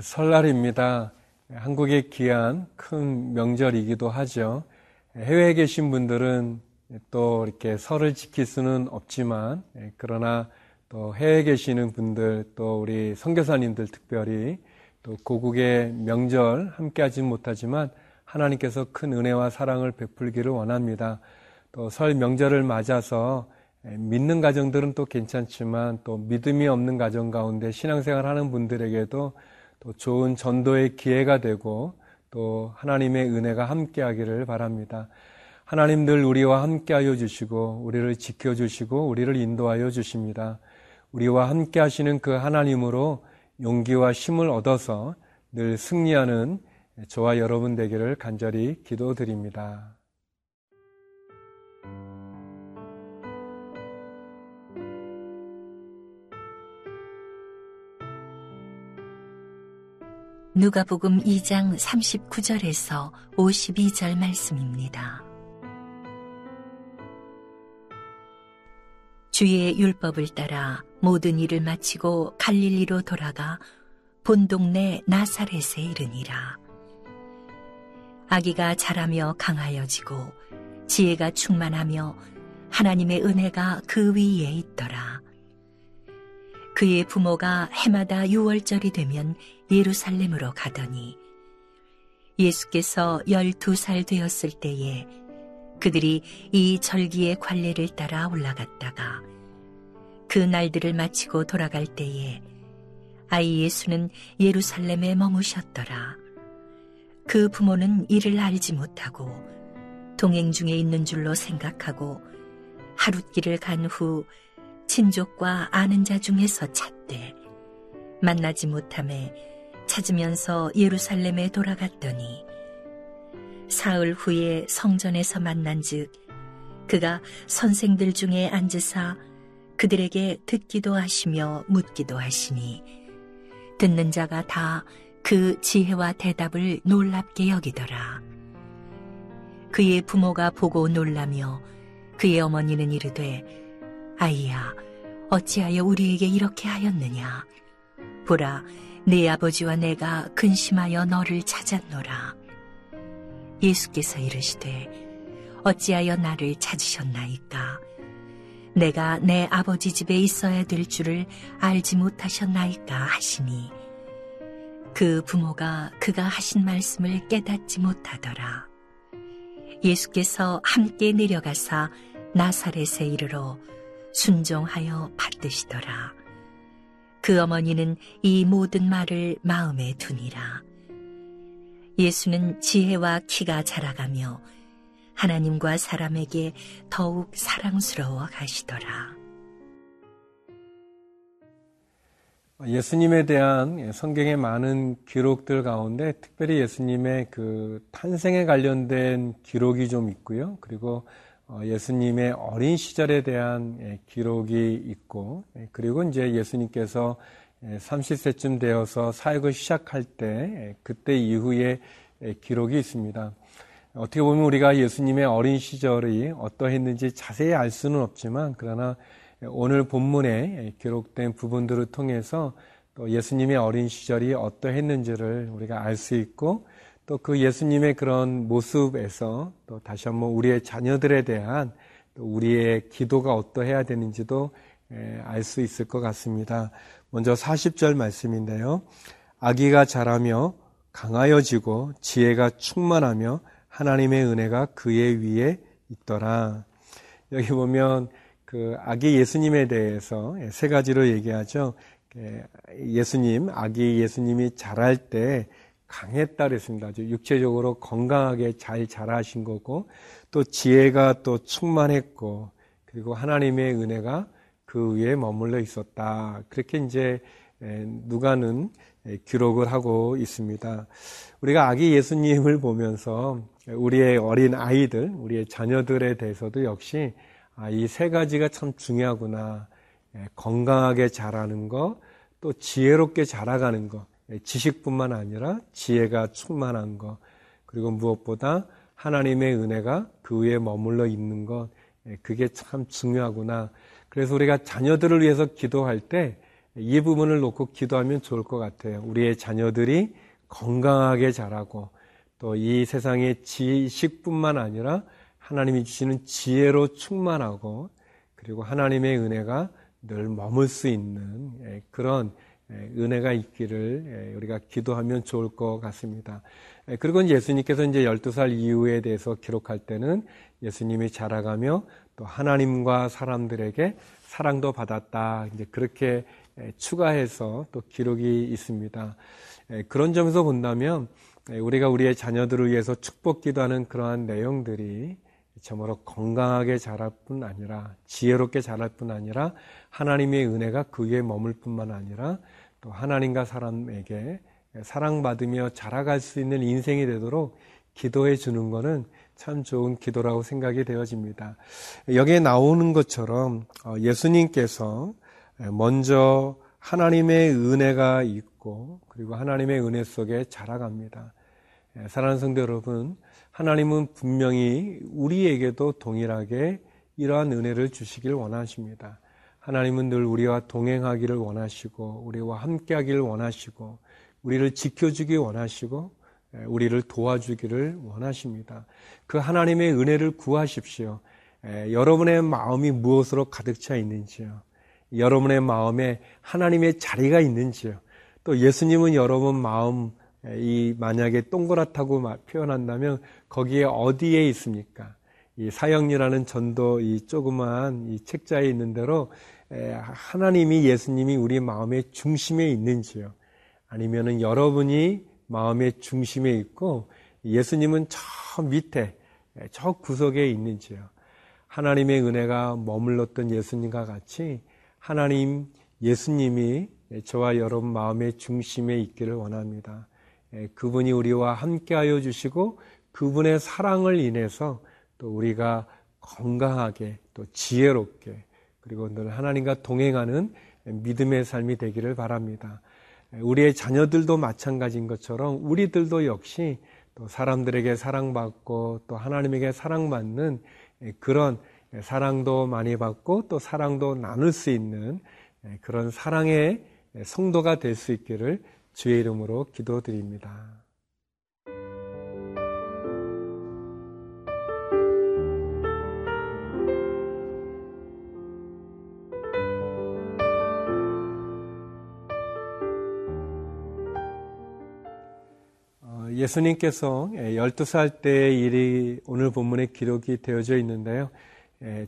설날입니다. 한국의 귀한 큰 명절이기도 하죠. 해외에 계신 분들은 또 이렇게 설을 지킬 수는 없지만 그러나 또 해외에 계시는 분들 또 우리 선교사님들 특별히 또 고국의 명절 함께 하진 못하지만 하나님께서 큰 은혜와 사랑을 베풀기를 원합니다. 또 설 명절을 맞아서 믿는 가정들은 또 괜찮지만 또 믿음이 없는 가정 가운데 신앙생활 하는 분들에게도 또 좋은 전도의 기회가 되고 또 하나님의 은혜가 함께 하기를 바랍니다. 하나님 늘 우리와 함께 하여 주시고 우리를 지켜 주시고 우리를 인도하여 주십니다. 우리와 함께 하시는 그 하나님으로 용기와 힘을 얻어서 늘 승리하는 저와 여러분 되기를 간절히 기도드립니다. 누가복음 2장 39절에서 52절 말씀입니다. 주의 율법을 따라 모든 일을 마치고 갈릴리로 돌아가 본 동네 나사렛에 이르니라. 아기가 자라며 강하여지고 지혜가 충만하며 하나님의 은혜가 그 위에 있더라. 그의 부모가 해마다 6월절이 되면 예루살렘으로 가더니 예수께서 12살 되었을 때에 그들이 이 절기의 관례를 따라 올라갔다가 그 날들을 마치고 돌아갈 때에 아이 예수는 예루살렘에 머무셨더라. 그 부모는 이를 알지 못하고 동행 중에 있는 줄로 생각하고 하룻길을 간 후 친족과 아는 자 중에서 찾되 만나지 못함에 찾으면서 예루살렘에 돌아갔더니 사흘 후에 성전에서 만난즉 그가 선생들 중에 앉으사 그들에게 듣기도 하시며 묻기도 하시니 듣는 자가 다 그 지혜와 대답을 놀랍게 여기더라. 그의 부모가 보고 놀라며 그의 어머니는 이르되 아이야 어찌하여 우리에게 이렇게 하였느냐 보라 내 아버지와 내가 근심하여 너를 찾았노라 예수께서 이르시되 어찌하여 나를 찾으셨나이까 내가 내 아버지 집에 있어야 될 줄을 알지 못하셨나이까 하시니 그 부모가 그가 하신 말씀을 깨닫지 못하더라. 예수께서 함께 내려가사 나사렛에 이르러 순종하여 받드시더라. 그 어머니는 이 모든 말을 마음에 두니라. 예수는 지혜와 키가 자라가며 하나님과 사람에게 더욱 사랑스러워 가시더라. 예수님에 대한 성경의 많은 기록들 가운데 특별히 예수님의 그 탄생에 관련된 기록이 좀 있고요. 그리고 어, 예수님의 어린 시절에 대한 예, 기록이 있고, 예, 그리고 이제 예수님께서 30세쯤 예, 되어서 사역을 시작할 때, 그때 이후에 기록이 있습니다. 어떻게 보면 우리가 예수님의 어린 시절이 어떠했는지 자세히 알 수는 없지만 그러나 오늘 본문에 기록된 부분들을 통해서 또 예수님의 어린 시절이 어떠했는지를 우리가 알 수 있고 또 그 예수님의 그런 모습에서 또 다시 한번 우리의 자녀들에 대한 또 우리의 기도가 어떠해야 되는지도 알 수 있을 것 같습니다. 먼저 40절 말씀인데요. 아기가 자라며 강하여지고 지혜가 충만하며 하나님의 은혜가 그의 위에 있더라. 여기 보면 그 아기 예수님에 대해서 세 가지로 얘기하죠. 예수님, 아기 예수님이 자랄 때 강했다 그랬습니다. 아주 육체적으로 건강하게 잘 자라신 거고 또 지혜가 또 충만했고 그리고 하나님의 은혜가 그 위에 머물러 있었다. 그렇게 이제 누가는 기록을 하고 있습니다. 우리가 아기 예수님을 보면서 우리의 어린 아이들, 우리의 자녀들에 대해서도 역시 아, 이세 가지가 참 중요하구나. 예, 건강하게 자라는 것, 또 지혜롭게 자라가는 것, 예, 지식뿐만 아니라 지혜가 충만한 것, 그리고 무엇보다 하나님의 은혜가 그 위에 머물러 있는 것, 예, 그게 참 중요하구나. 그래서 우리가 자녀들을 위해서 기도할 때 이 부분을 놓고 기도하면 좋을 것 같아요. 우리의 자녀들이 건강하게 자라고 또 이 세상의 지식뿐만 아니라 하나님이 주시는 지혜로 충만하고 그리고 하나님의 은혜가 늘 머물 수 있는 예, 그런 예, 은혜가 있기를 예, 우리가 기도하면 좋을 것 같습니다. 그리고 예수님께서 이제 12살 이후에 대해서 기록할 때는 예수님이 자라가며 또 하나님과 사람들에게 사랑도 받았다. 이제 그렇게 추가해서 또 기록이 있습니다. 그런 점에서 본다면 우리가 우리의 자녀들을 위해서 축복 기도하는 그러한 내용들이 참으로 건강하게 자랄 뿐 아니라 지혜롭게 자랄 뿐 아니라 하나님의 은혜가 그 위에 머물 뿐만 아니라 또 하나님과 사람에게 사랑받으며 자라갈 수 있는 인생이 되도록 기도해 주는 것은 참 좋은 기도라고 생각이 되어집니다. 여기에 나오는 것처럼 어, 예수님께서 먼저 하나님의 은혜가 있고 그리고 하나님의 은혜 속에 자라갑니다. 사랑하는 성도 여러분, 하나님은 분명히 우리에게도 동일하게 이러한 은혜를 주시길 원하십니다. 하나님은 늘 우리와 동행하기를 원하시고, 우리와 함께하기를 원하시고, 우리를 지켜주기 원하시고, 우리를 도와주기를 원하십니다. 그 하나님의 은혜를 구하십시오. 여러분의 마음이 무엇으로 가득 차 있는지요. 여러분의 마음에 하나님의 자리가 있는지요. 또 예수님은 여러분 마음 이 만약에 동그랗다고 표현한다면 거기에 어디에 있습니까? 이 사형리라는 전도 이 조그만 이 책자에 있는 대로 하나님이 예수님이 우리 마음의 중심에 있는지요? 아니면은 여러분이 마음의 중심에 있고 예수님은 저 밑에 저 구석에 있는지요? 하나님의 은혜가 머물렀던 예수님과 같이 하나님 예수님이 저와 여러분 마음의 중심에 있기를 원합니다. 예, 그분이 우리와 함께하여 주시고 그분의 사랑을 인해서 또 우리가 건강하게 또 지혜롭게 그리고 늘 하나님과 동행하는 믿음의 삶이 되기를 바랍니다. 예, 우리의 자녀들도 마찬가지인 것처럼 우리들도 역시 또 사람들에게 사랑받고 또 하나님에게 사랑받는 예, 그런 사랑도 많이 받고 또 사랑도 나눌 수 있는 그런 사랑의 성도가 될 수 있기를 주의 이름으로 기도드립니다. 예수님께서 12살 때의 일이 오늘 본문에 기록이 되어져 있는데요.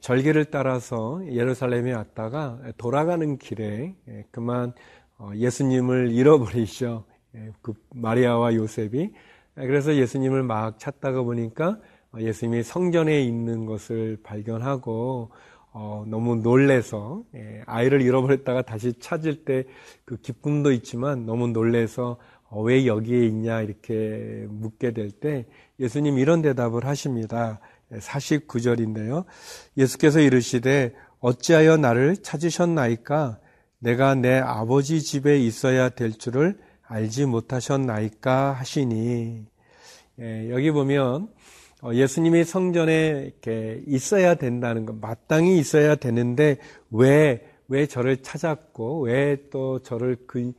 절기를 따라서 예루살렘에 왔다가 돌아가는 길에 그만 어, 예수님을 잃어버리죠. 예, 그 마리아와 요셉이. 예, 그래서 예수님을 막 찾다가 보니까 어, 예수님이 성전에 있는 것을 발견하고 어, 너무 놀래서 예, 아이를 잃어버렸다가 다시 찾을 때 그 기쁨도 있지만 너무 놀래서 어, 왜 여기에 있냐 이렇게 묻게 될 때 예수님 이런 대답을 하십니다. 49절인데요. 예수께서 이르시되 어찌하여 나를 찾으셨나이까 내가 내 아버지 집에 있어야 될 줄을 알지 못하셨나이까 하시니 예, 여기 보면 어, 예수님이 성전에 이렇게 있어야 된다는 것, 마땅히 있어야 되는데 왜, 왜 저를 찾았고 왜 또 저를 그, 예,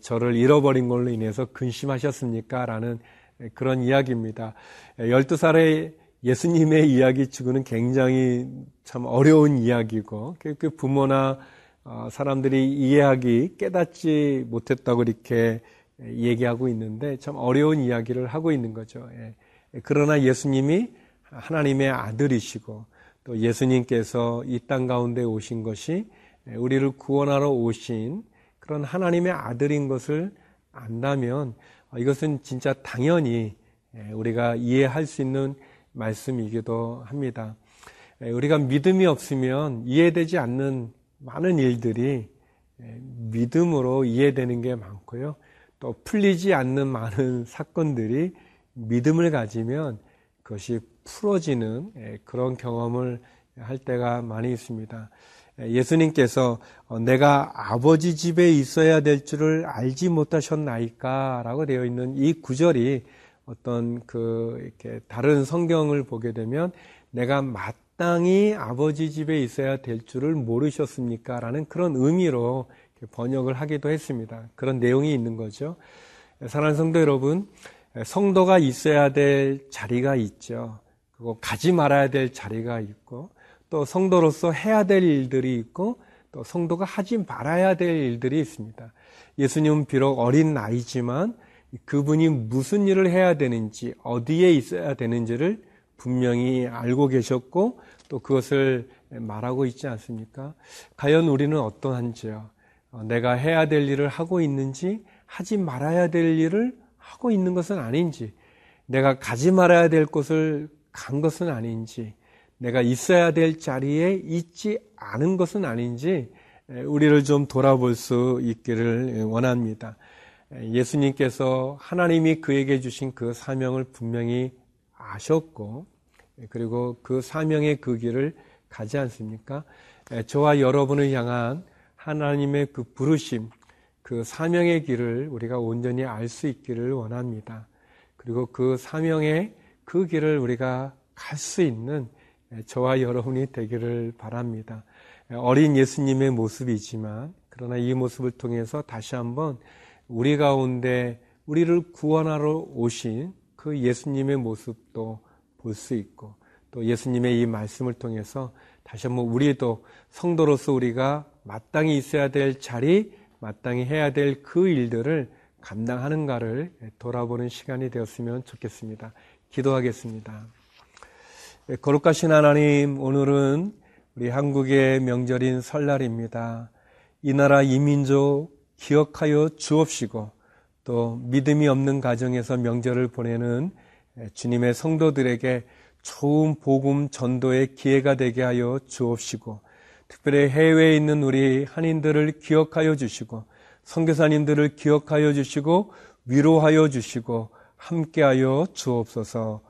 저를 잃어버린 걸로 인해서 근심하셨습니까? 라는 예, 그런 이야기입니다. 12살의 예수님의 이야기 치고는 굉장히 참 어려운 이야기고, 그, 그 부모나 어, 사람들이 이해하기 깨닫지 못했다고 이렇게 얘기하고 있는데 참 어려운 이야기를 하고 있는 거죠. 예. 그러나 예수님이 하나님의 아들이시고 또 예수님께서 이 땅 가운데 오신 것이 우리를 구원하러 오신 그런 하나님의 아들인 것을 안다면 이것은 진짜 당연히 우리가 이해할 수 있는 말씀이기도 합니다. 우리가 믿음이 없으면 이해되지 않는 많은 일들이 예, 믿음으로 이해되는 게 많고요. 또 풀리지 않는 많은 사건들이 믿음을 가지면 그것이 풀어지는 예, 그런 경험을 할 때가 많이 있습니다. 예, 예수님께서 어, 내가 아버지 집에 있어야 될 줄을 알지 못하셨나이까? 라고 되어 있는 이 구절이 어떤 그, 이렇게 다른 성경을 보게 되면 내가 마땅히 아버지 집에 있어야 될 줄을 모르셨습니까? 라는 그런 의미로 번역을 하기도 했습니다. 그런 내용이 있는 거죠. 사랑하는 성도 여러분, 성도가 있어야 될 자리가 있죠. 그리고 가지 말아야 될 자리가 있고, 또 성도로서 해야 될 일들이 있고, 또 성도가 하지 말아야 될 일들이 있습니다. 예수님은 비록 어린 나이지만 그분이 무슨 일을 해야 되는지, 어디에 있어야 되는지를 분명히 알고 계셨고, 또 그것을 말하고 있지 않습니까? 과연 우리는 어떠한지요? 어, 내가 해야 될 일을 하고 있는지, 하지 말아야 될 일을 하고 있는 것은 아닌지, 내가 가지 말아야 될 곳을 간 것은 아닌지, 내가 있어야 될 자리에 있지 않은 것은 아닌지, 우리를 좀 돌아볼 수 있기를 원합니다. 예수님께서 하나님이 그에게 주신 그 사명을 분명히 아셨고, 그리고 그 사명의 그 길을 가지 않습니까? 저와 여러분을 향한 하나님의 그 부르심, 그 사명의 길을 우리가 온전히 알 수 있기를 원합니다. 그리고 그 사명의 그 길을 우리가 갈 수 있는 저와 여러분이 되기를 바랍니다. 어린 예수님의 모습이지만 그러나 이 모습을 통해서 다시 한번 우리 가운데 우리를 구원하러 오신 그 예수님의 모습도 볼 수 있고 또 예수님의 이 말씀을 통해서 다시 한번 우리도 성도로서 우리가 마땅히 있어야 될 자리, 마땅히 해야 될 그 일들을 감당하는가를 돌아보는 시간이 되었으면 좋겠습니다. 기도하겠습니다. 네, 거룩하신 하나님, 오늘은 우리 한국의 명절인 설날입니다. 이 나라 이민족 기억하여 주옵시고 또 믿음이 없는 가정에서 명절을 보내는 주님의 성도들에게 좋은 복음 전도의 기회가 되게 하여 주옵시고 특별히 해외에 있는 우리 한인들을 기억하여 주시고 선교사님들을 기억하여 주시고 위로하여 주시고 함께하여 주옵소서